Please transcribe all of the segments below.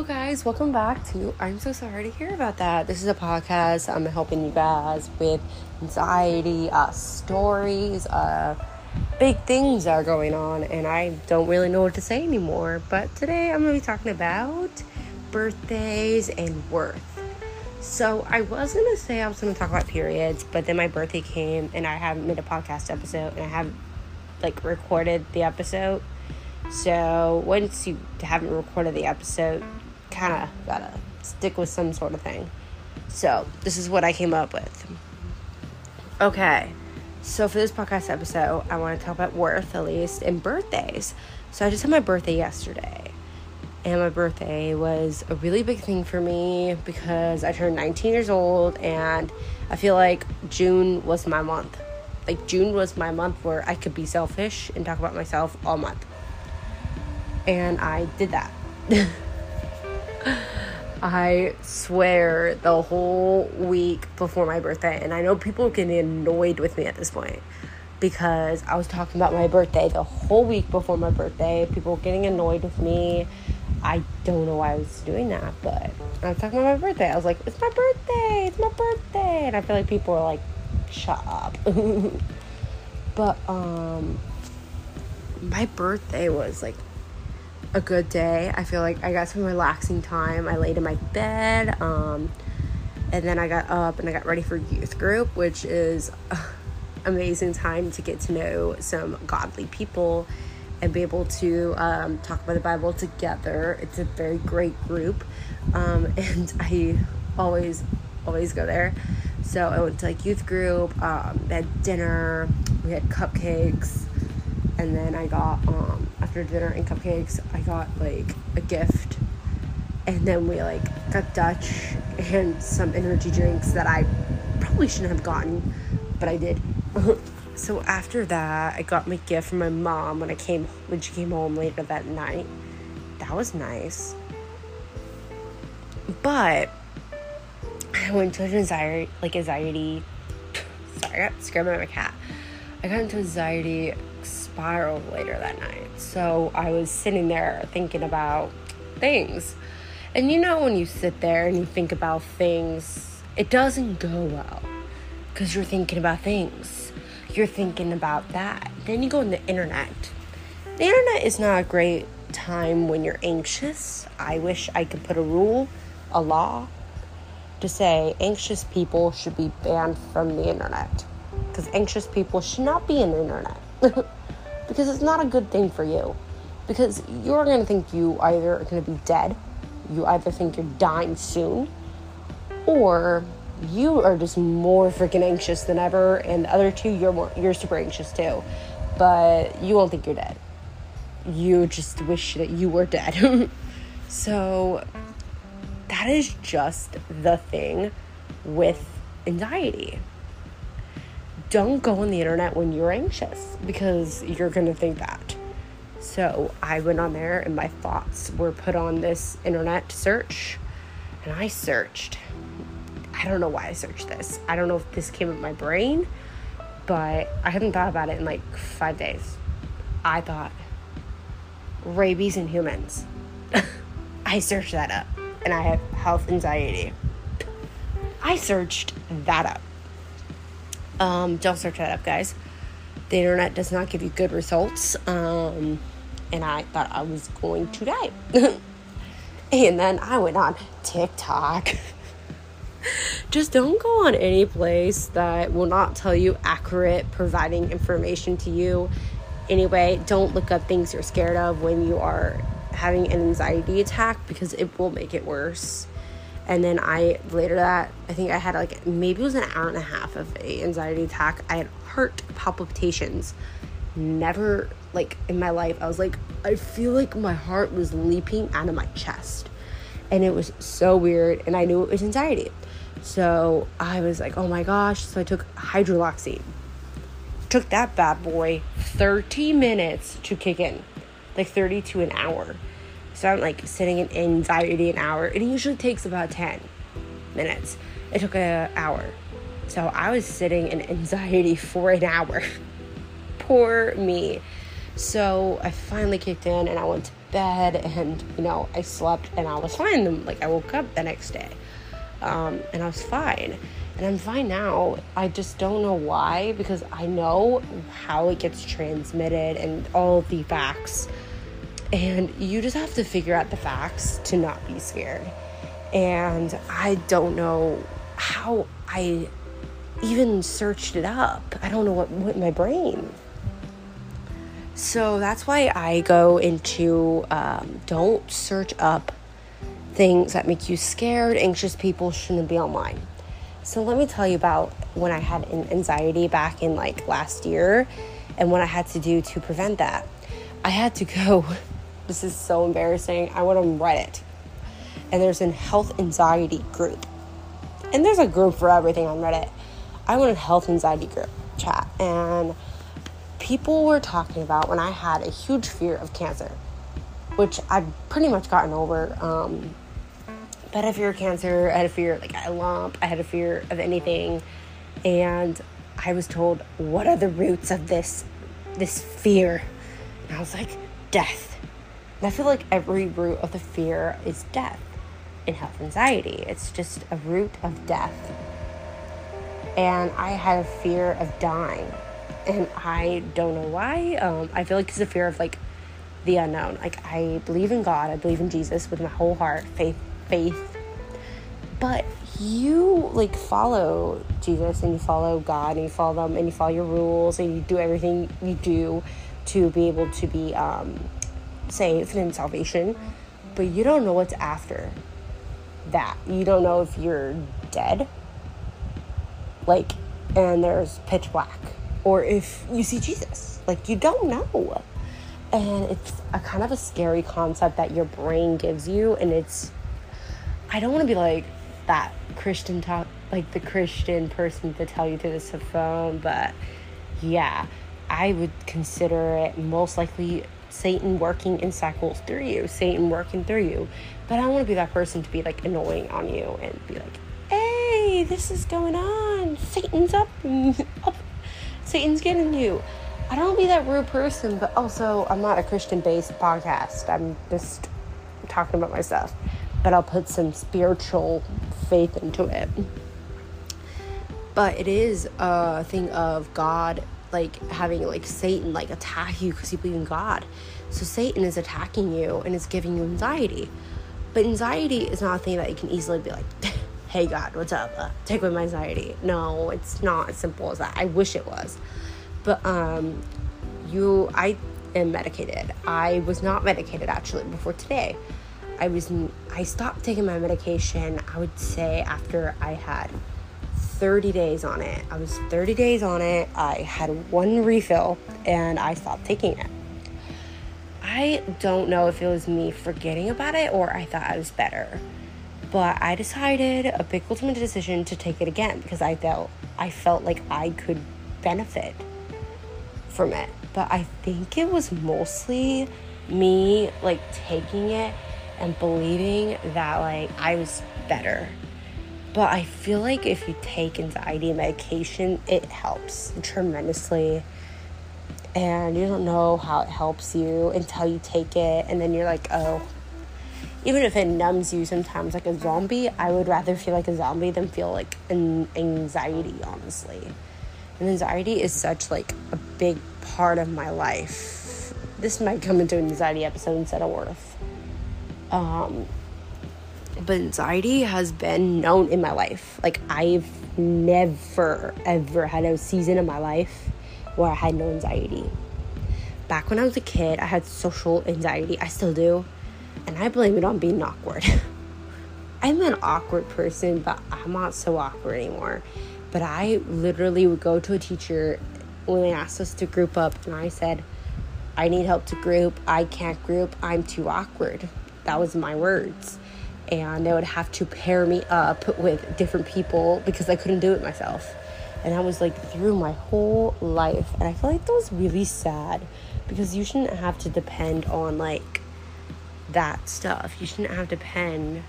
Hello, guys. Welcome back to I'm So Sorry to Hear About That. This is a podcast. I'm helping you guys with anxiety, uh, stories, uh, big things are going on, and I don't really know what to say anymore. But today I'm going to be talking about birthdays and worth. So I was going to say I was going to talk about periods, but then my birthday came and I haven't made a podcast episode and I haven't like recorded the episode. So once you haven't recorded the episode, kind of gotta stick with some sort of thing. So this is what I came up with. Okay, so for this podcast episode, I want to talk about worth at least and birthdays. So I just had my birthday yesterday, and my birthday was a really big thing for me because I turned 19 years old, and I feel like June was my month. Like June was my month where I could be selfish and talk about myself all month and I did that. I swear the whole week before my birthday, and I know people are getting annoyed with me at this point because I was talking about my birthday the whole week before my birthday. People were getting annoyed with me. I don't know why I was doing that, but I was talking about my birthday. I was like, it's my birthday, it's my birthday. And I feel like people are like, shut up. but, um, my birthday was like a good day. I feel like I got some relaxing time. I laid in my bed, um, and then I got up and I got ready for youth group, which is amazing time to get to know some godly people and be able to um, talk about the Bible together. It's a very great group, um, and I always always go there. So I went to like youth group. Um, had dinner. We had cupcakes and then I got um after dinner and cupcakes, I got like a gift, and then we like got Dutch and some energy drinks that I probably shouldn't have gotten, but I did. so after that, I got my gift from my mom when I came when she came home later that night. That was nice, but I went to anxiety like anxiety. Sorry, I got scared by my cat. I got into anxiety spiraled later that night. So I was sitting there thinking about things. And you know, when you sit there and you think about things, it doesn't go well because you're thinking about things. You're thinking about that. Then you go on the internet. The internet is not a great time when you're anxious. I wish I could put a rule, a law, to say anxious people should be banned from the internet because anxious people should not be in the internet. because it's not a good thing for you. Because you're going to think you either are going to be dead, you either think you're dying soon, or you are just more freaking anxious than ever, and the other two, you're more, you're super anxious too, but you won't think you're dead. You just wish that you were dead. so that is just the thing with anxiety don't go on the internet when you're anxious because you're going to think that. So I went on there and my thoughts were put on this internet search and I searched. I don't know why I searched this. I don't know if this came up my brain, but I haven't thought about it in like five days. I thought rabies in humans. I searched that up and I have health anxiety. I searched that up um, don't search that up, guys. The internet does not give you good results. Um, and I thought I was going to die. and then I went on TikTok. Just don't go on any place that will not tell you accurate, providing information to you. Anyway, don't look up things you're scared of when you are having an anxiety attack because it will make it worse and then I later that I think I had like maybe it was an hour and a half of a anxiety attack. I had heart palpitations. Never like in my life I was like I feel like my heart was leaping out of my chest. And it was so weird and I knew it was anxiety. So I was like, "Oh my gosh." So I took hydroxyzine. Took that bad boy 30 minutes to kick in. Like 30 to an hour. So I'm like sitting in anxiety an hour. It usually takes about 10 minutes. It took an hour. So I was sitting in anxiety for an hour. Poor me. So I finally kicked in and I went to bed and you know I slept and I was fine. Like I woke up the next day um, and I was fine. And I'm fine now. I just don't know why because I know how it gets transmitted and all the facts. And you just have to figure out the facts to not be scared. And I don't know how I even searched it up. I don't know what went in my brain. So that's why I go into um, don't search up things that make you scared, anxious people shouldn't be online. So let me tell you about when I had anxiety back in like last year and what I had to do to prevent that. I had to go, this is so embarrassing. I went on Reddit and there's a health anxiety group. And there's a group for everything on Reddit. I went in health anxiety group chat and people were talking about when I had a huge fear of cancer, which I've pretty much gotten over. Um, but I had a fear of cancer, I had a fear like a lump, I had a fear of anything, and I was told, "What are the roots of this this fear?" And I was like, "Death." I feel like every root of the fear is death in health anxiety. It's just a root of death. And I had a fear of dying and I don't know why. Um, I feel like it's a fear of like the unknown. Like I believe in God, I believe in Jesus with my whole heart, faith, faith. But you like follow Jesus and you follow God and you follow them and you follow your rules and you do everything you do to be able to be um, saved and salvation. But you don't know what's after that. You don't know if you're dead. Like, and there's pitch black or if you see Jesus. Like, you don't know. And it's a kind of a scary concept that your brain gives you. And it's, I don't want to be like that Christian talk, like the Christian person to tell you through this phone, but yeah, I would consider it most likely Satan working in cycles through you, Satan working through you. But I don't want to be that person to be like annoying on you and be like, hey, this is going on. Satan's up, up Satan's getting you. I don't be that rude person, but also I'm not a Christian based podcast. I'm just talking about my stuff. But I'll put some spiritual faith into it. But it is a thing of God like having like Satan like attack you because you believe in God. So Satan is attacking you and it's giving you anxiety. But anxiety is not a thing that you can easily be like hey God, what's up? Uh, take away my anxiety. No, it's not as simple as that. I wish it was. But um you I am medicated. I was not medicated actually before today. I was I stopped taking my medication I would say after I had 30 days on it. I was 30 days on it. I had one refill and I stopped taking it. I don't know if it was me forgetting about it or I thought I was better. But I decided a big ultimate decision to take it again because I felt I felt like I could benefit from it. But I think it was mostly me like taking it and believing that like I was better. But I feel like if you take anxiety medication, it helps tremendously. And you don't know how it helps you until you take it, and then you're like, oh, even if it numbs you sometimes like a zombie, I would rather feel like a zombie than feel like an anxiety, honestly. And anxiety is such like a big part of my life. This might come into an anxiety episode instead of worth. Um, but anxiety has been known in my life. Like I've never ever had a season in my life where I had no anxiety. Back when I was a kid, I had social anxiety. I still do and I blame it on being awkward. I'm an awkward person, but I'm not so awkward anymore. But I literally would go to a teacher when they asked us to group up, and I said, I need help to group. I can't group. I'm too awkward. That was my words. And they would have to pair me up with different people because I couldn't do it myself. And that was like through my whole life. And I feel like that was really sad because you shouldn't have to depend on like that stuff. You shouldn't have to depend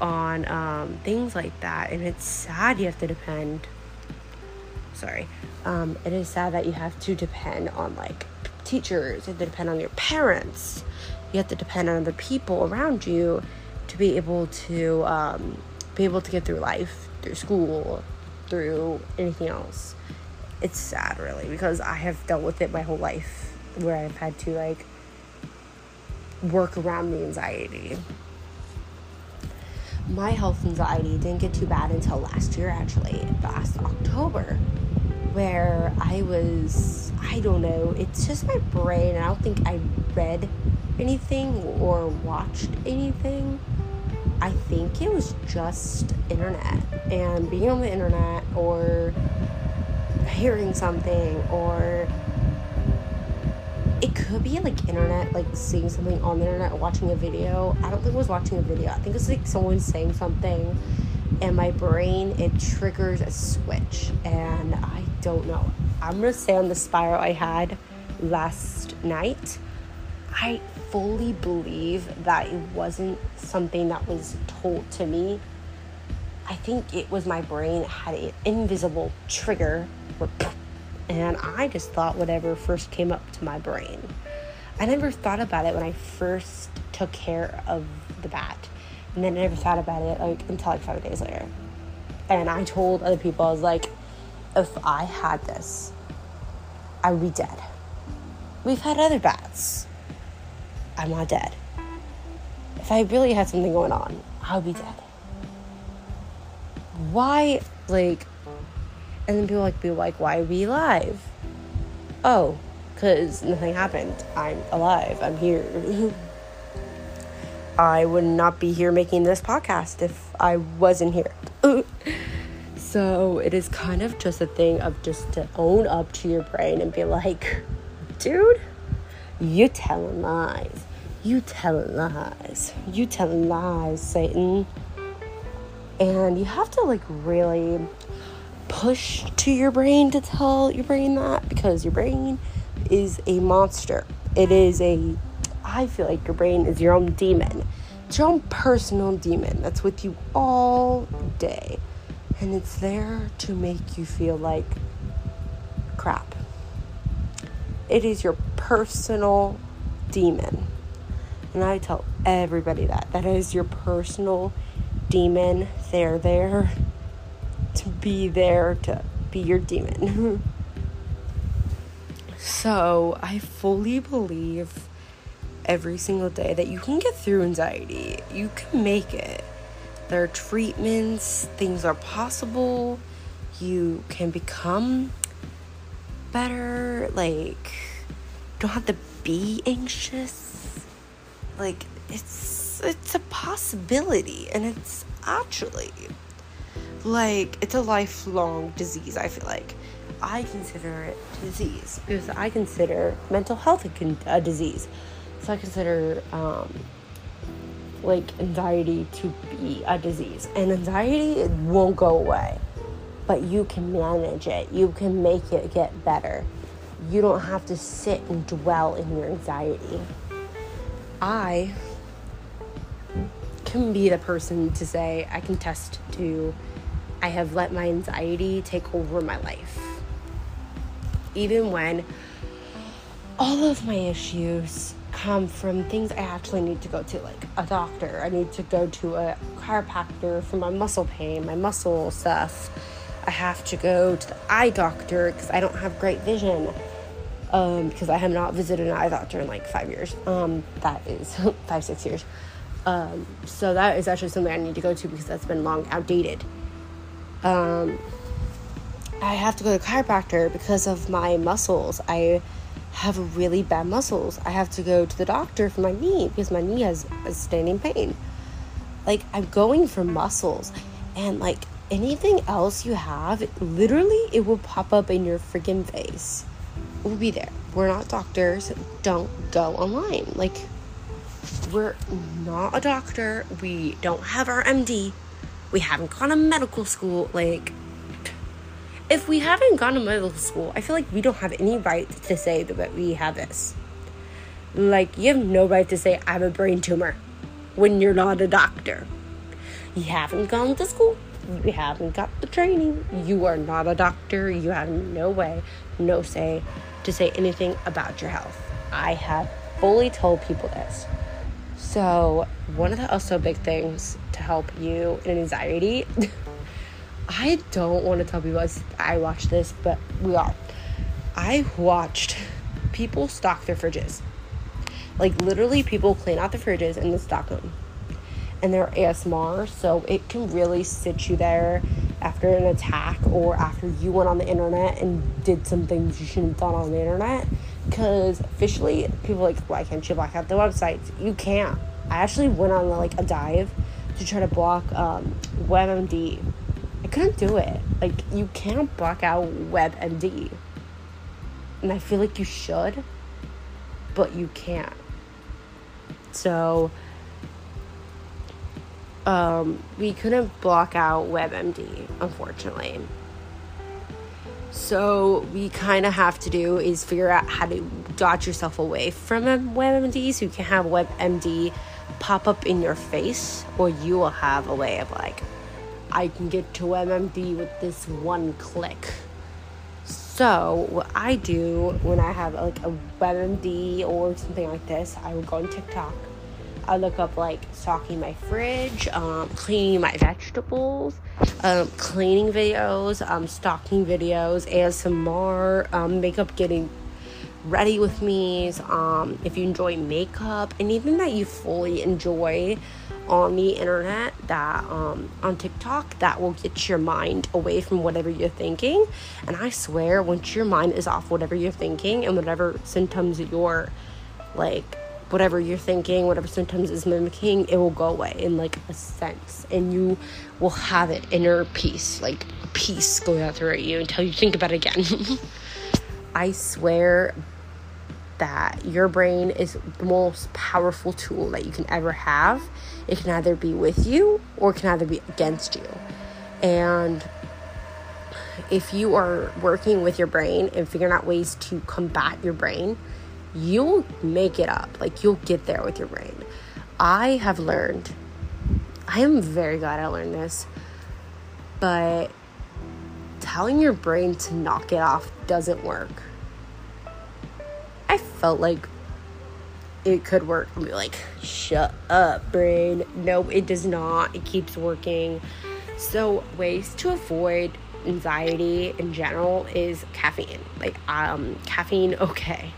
on um, things like that. And it's sad you have to depend. Sorry. Um, it is sad that you have to depend on like teachers, you have to depend on your parents, you have to depend on the people around you to be able to um, be able to get through life, through school, through anything else. It's sad, really, because I have dealt with it my whole life, where I've had to like work around the anxiety. My health anxiety didn't get too bad until last year, actually, last October, where I was, I don't know, it's just my brain. I don't think I read anything or watched anything. I think it was just internet and being on the internet or hearing something or it could be like internet, like seeing something on the internet, watching a video. I don't think it was watching a video. I think it's like someone saying something, and my brain it triggers a switch, and I don't know. I'm gonna say on the spiral I had last night, I fully believe that it wasn't something that was told to me. I think it was my brain had an invisible trigger and I just thought whatever first came up to my brain. I never thought about it when I first took care of the bat, and then I never thought about it like until like five days later. And I told other people, I was like, if I had this, I would be dead. We've had other bats. I'm not dead. If I really had something going on, I would be dead. Why, like, and then people like be like, why are we alive? Oh, because nothing happened. I'm alive. I'm here. I would not be here making this podcast if I wasn't here. so it is kind of just a thing of just to own up to your brain and be like, dude, you telling lies. You telling lies. You telling lies, Satan. And you have to like really push to your brain to tell your brain that because your brain is a monster. It is a, I feel like your brain is your own demon. It's your own personal demon that's with you all day. And it's there to make you feel like crap. It is your personal demon. And I tell everybody that. That is your personal demon. They're there to be there to be your demon. so I fully believe every single day that you can get through anxiety. You can make it. There are treatments, things are possible. You can become better. Like, don't have to be anxious. Like, it's it's a possibility and it's actually like it's a lifelong disease i feel like. I consider it disease because i consider mental health a, a disease. So i consider um, like anxiety to be a disease and anxiety it won't go away but you can manage it. You can make it get better. You don't have to sit and dwell in your anxiety i can be the person to say i can test to I have let my anxiety take over my life. Even when all of my issues come from things I actually need to go to, like a doctor. I need to go to a chiropractor for my muscle pain, my muscle stuff. I have to go to the eye doctor because I don't have great vision. Um, because I have not visited an eye doctor in like five years. Um, that is five, six years. Um, so that is actually something I need to go to because that's been long outdated um, I have to go to the chiropractor because of my muscles. I have really bad muscles. I have to go to the doctor for my knee because my knee has a standing pain. Like I'm going for muscles and like anything else you have, literally it will pop up in your freaking face. It will be there. We're not doctors. Don't go online. Like we're not a doctor. We don't have our MD we haven't gone to medical school. Like, if we haven't gone to medical school, I feel like we don't have any right to say that we have this. Like, you have no right to say, I have a brain tumor when you're not a doctor. You haven't gone to school. You haven't got the training. You are not a doctor. You have no way, no say to say anything about your health. I have fully told people this. So, one of the also big things to help you in anxiety, I don't want to tell people I watch this, but we are. I watched people stock their fridges. Like, literally, people clean out the fridges and then stock them. And they're ASMR, so it can really sit you there after an attack or after you went on the internet and did some things you shouldn't have done on the internet. Because officially, people like, why can't you block out the websites? You can't. I actually went on like a dive to try to block um, WebMD. I couldn't do it. Like, you can't block out WebMD. And I feel like you should, but you can't. So, um, we couldn't block out WebMD, unfortunately. So we kind of have to do is figure out how to dodge yourself away from a WebMD so you can have WebMD pop up in your face, or you will have a way of like, I can get to WebMD with this one click. So what I do when I have like a WebMD or something like this, I will go on TikTok I look up like stocking my fridge, um, cleaning my vegetables, um, cleaning videos, um, stocking videos, ASMR, um, makeup getting ready with me. Um, if you enjoy makeup, anything that you fully enjoy on the internet, that um, on TikTok, that will get your mind away from whatever you're thinking. And I swear, once your mind is off whatever you're thinking and whatever symptoms you're like whatever you're thinking, whatever symptoms is mimicking, it will go away in like a sense. And you will have it inner peace, like peace going out through you until you think about it again. I swear that your brain is the most powerful tool that you can ever have. It can either be with you or it can either be against you. And if you are working with your brain and figuring out ways to combat your brain, you'll make it up. Like you'll get there with your brain. I have learned, I am very glad I learned this, but telling your brain to knock it off doesn't work. I felt like it could work be like, shut up, brain. No, it does not. It keeps working. So, ways to avoid anxiety in general is caffeine. Like, um, caffeine, okay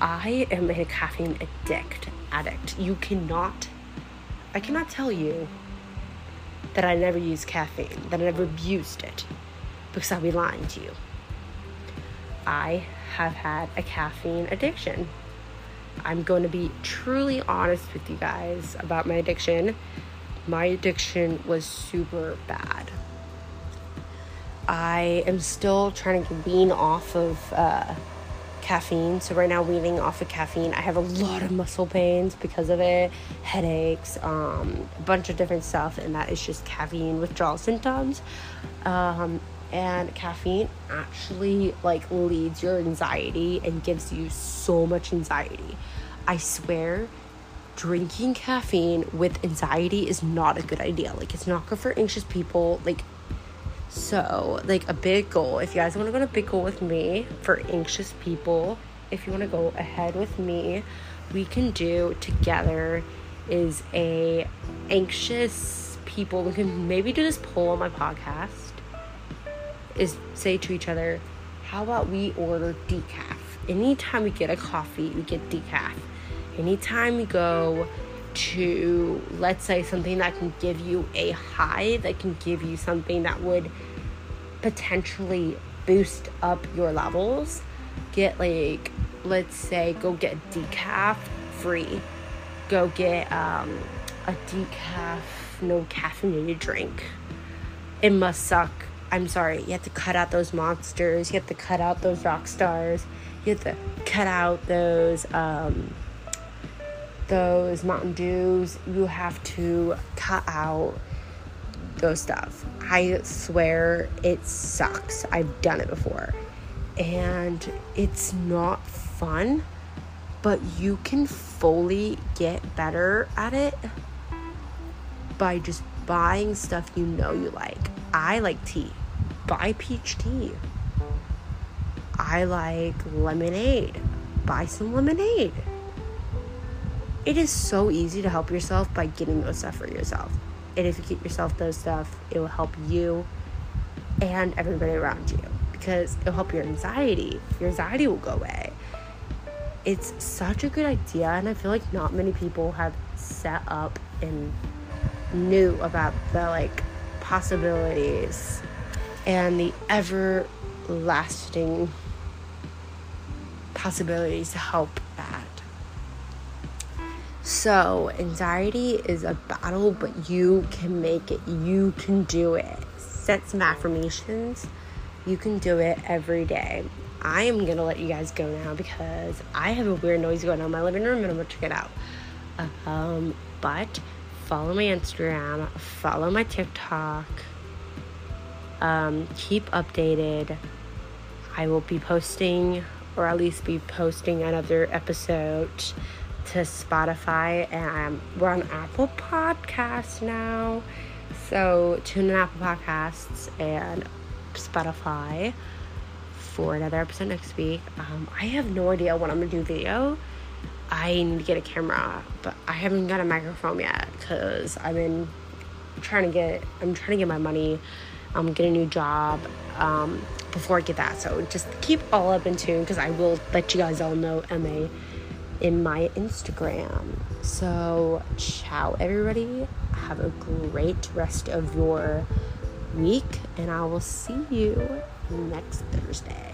I am a caffeine addict addict. You cannot I cannot tell you that I never use caffeine, that I never abused it, because I'll be lying to you. I have had a caffeine addiction. I'm going to be truly honest with you guys about my addiction. My addiction was super bad. I am still trying to wean off of uh, caffeine. So right now, weaning off of caffeine, I have a lot of muscle pains because of it, headaches, um, a bunch of different stuff, and that is just caffeine withdrawal symptoms. Um, and caffeine actually like leads your anxiety and gives you so much anxiety. I swear drinking caffeine with anxiety is not a good idea. Like it's not good for anxious people. Like so, like a big goal, if you guys want to go to big goal with me for anxious people, if you want to go ahead with me, we can do together is a anxious people. We can maybe do this poll on my podcast. Is say to each other, how about we order decaf? Anytime we get a coffee, we get decaf. Anytime we go to let's say something that can give you a high that can give you something that would potentially boost up your levels. Get like let's say go get decaf free. Go get um, a decaf no caffeinated drink. It must suck. I'm sorry. You have to cut out those monsters. You have to cut out those rock stars. You have to cut out those um, those Mountain Dews, you have to cut out those stuff. I swear it sucks. I've done it before. And it's not fun, but you can fully get better at it by just buying stuff you know you like. I like tea. Buy peach tea. I like lemonade. Buy some lemonade. It is so easy to help yourself by getting those stuff for yourself. And if you get yourself those stuff, it will help you and everybody around you because it'll help your anxiety. Your anxiety will go away. It's such a good idea, and I feel like not many people have set up and knew about the like possibilities and the everlasting possibilities to help. So, anxiety is a battle, but you can make it. You can do it. Set some affirmations. You can do it every day. I am gonna let you guys go now because I have a weird noise going on in my living room and I'm gonna check it out. Um, but follow my Instagram, follow my TikTok, um, keep updated. I will be posting, or at least be posting another episode to Spotify, and we're on Apple Podcasts now. So tune in Apple Podcasts and Spotify for another episode next week. Um, I have no idea when I'm gonna do video. I need to get a camera, but I haven't got a microphone yet because I've been trying to get. I'm trying to get my money. Um, get a new job um, before I get that. So just keep all up in tune because I will let you guys all know MA in my Instagram. So ciao everybody. Have a great rest of your week, and I will see you next Thursday.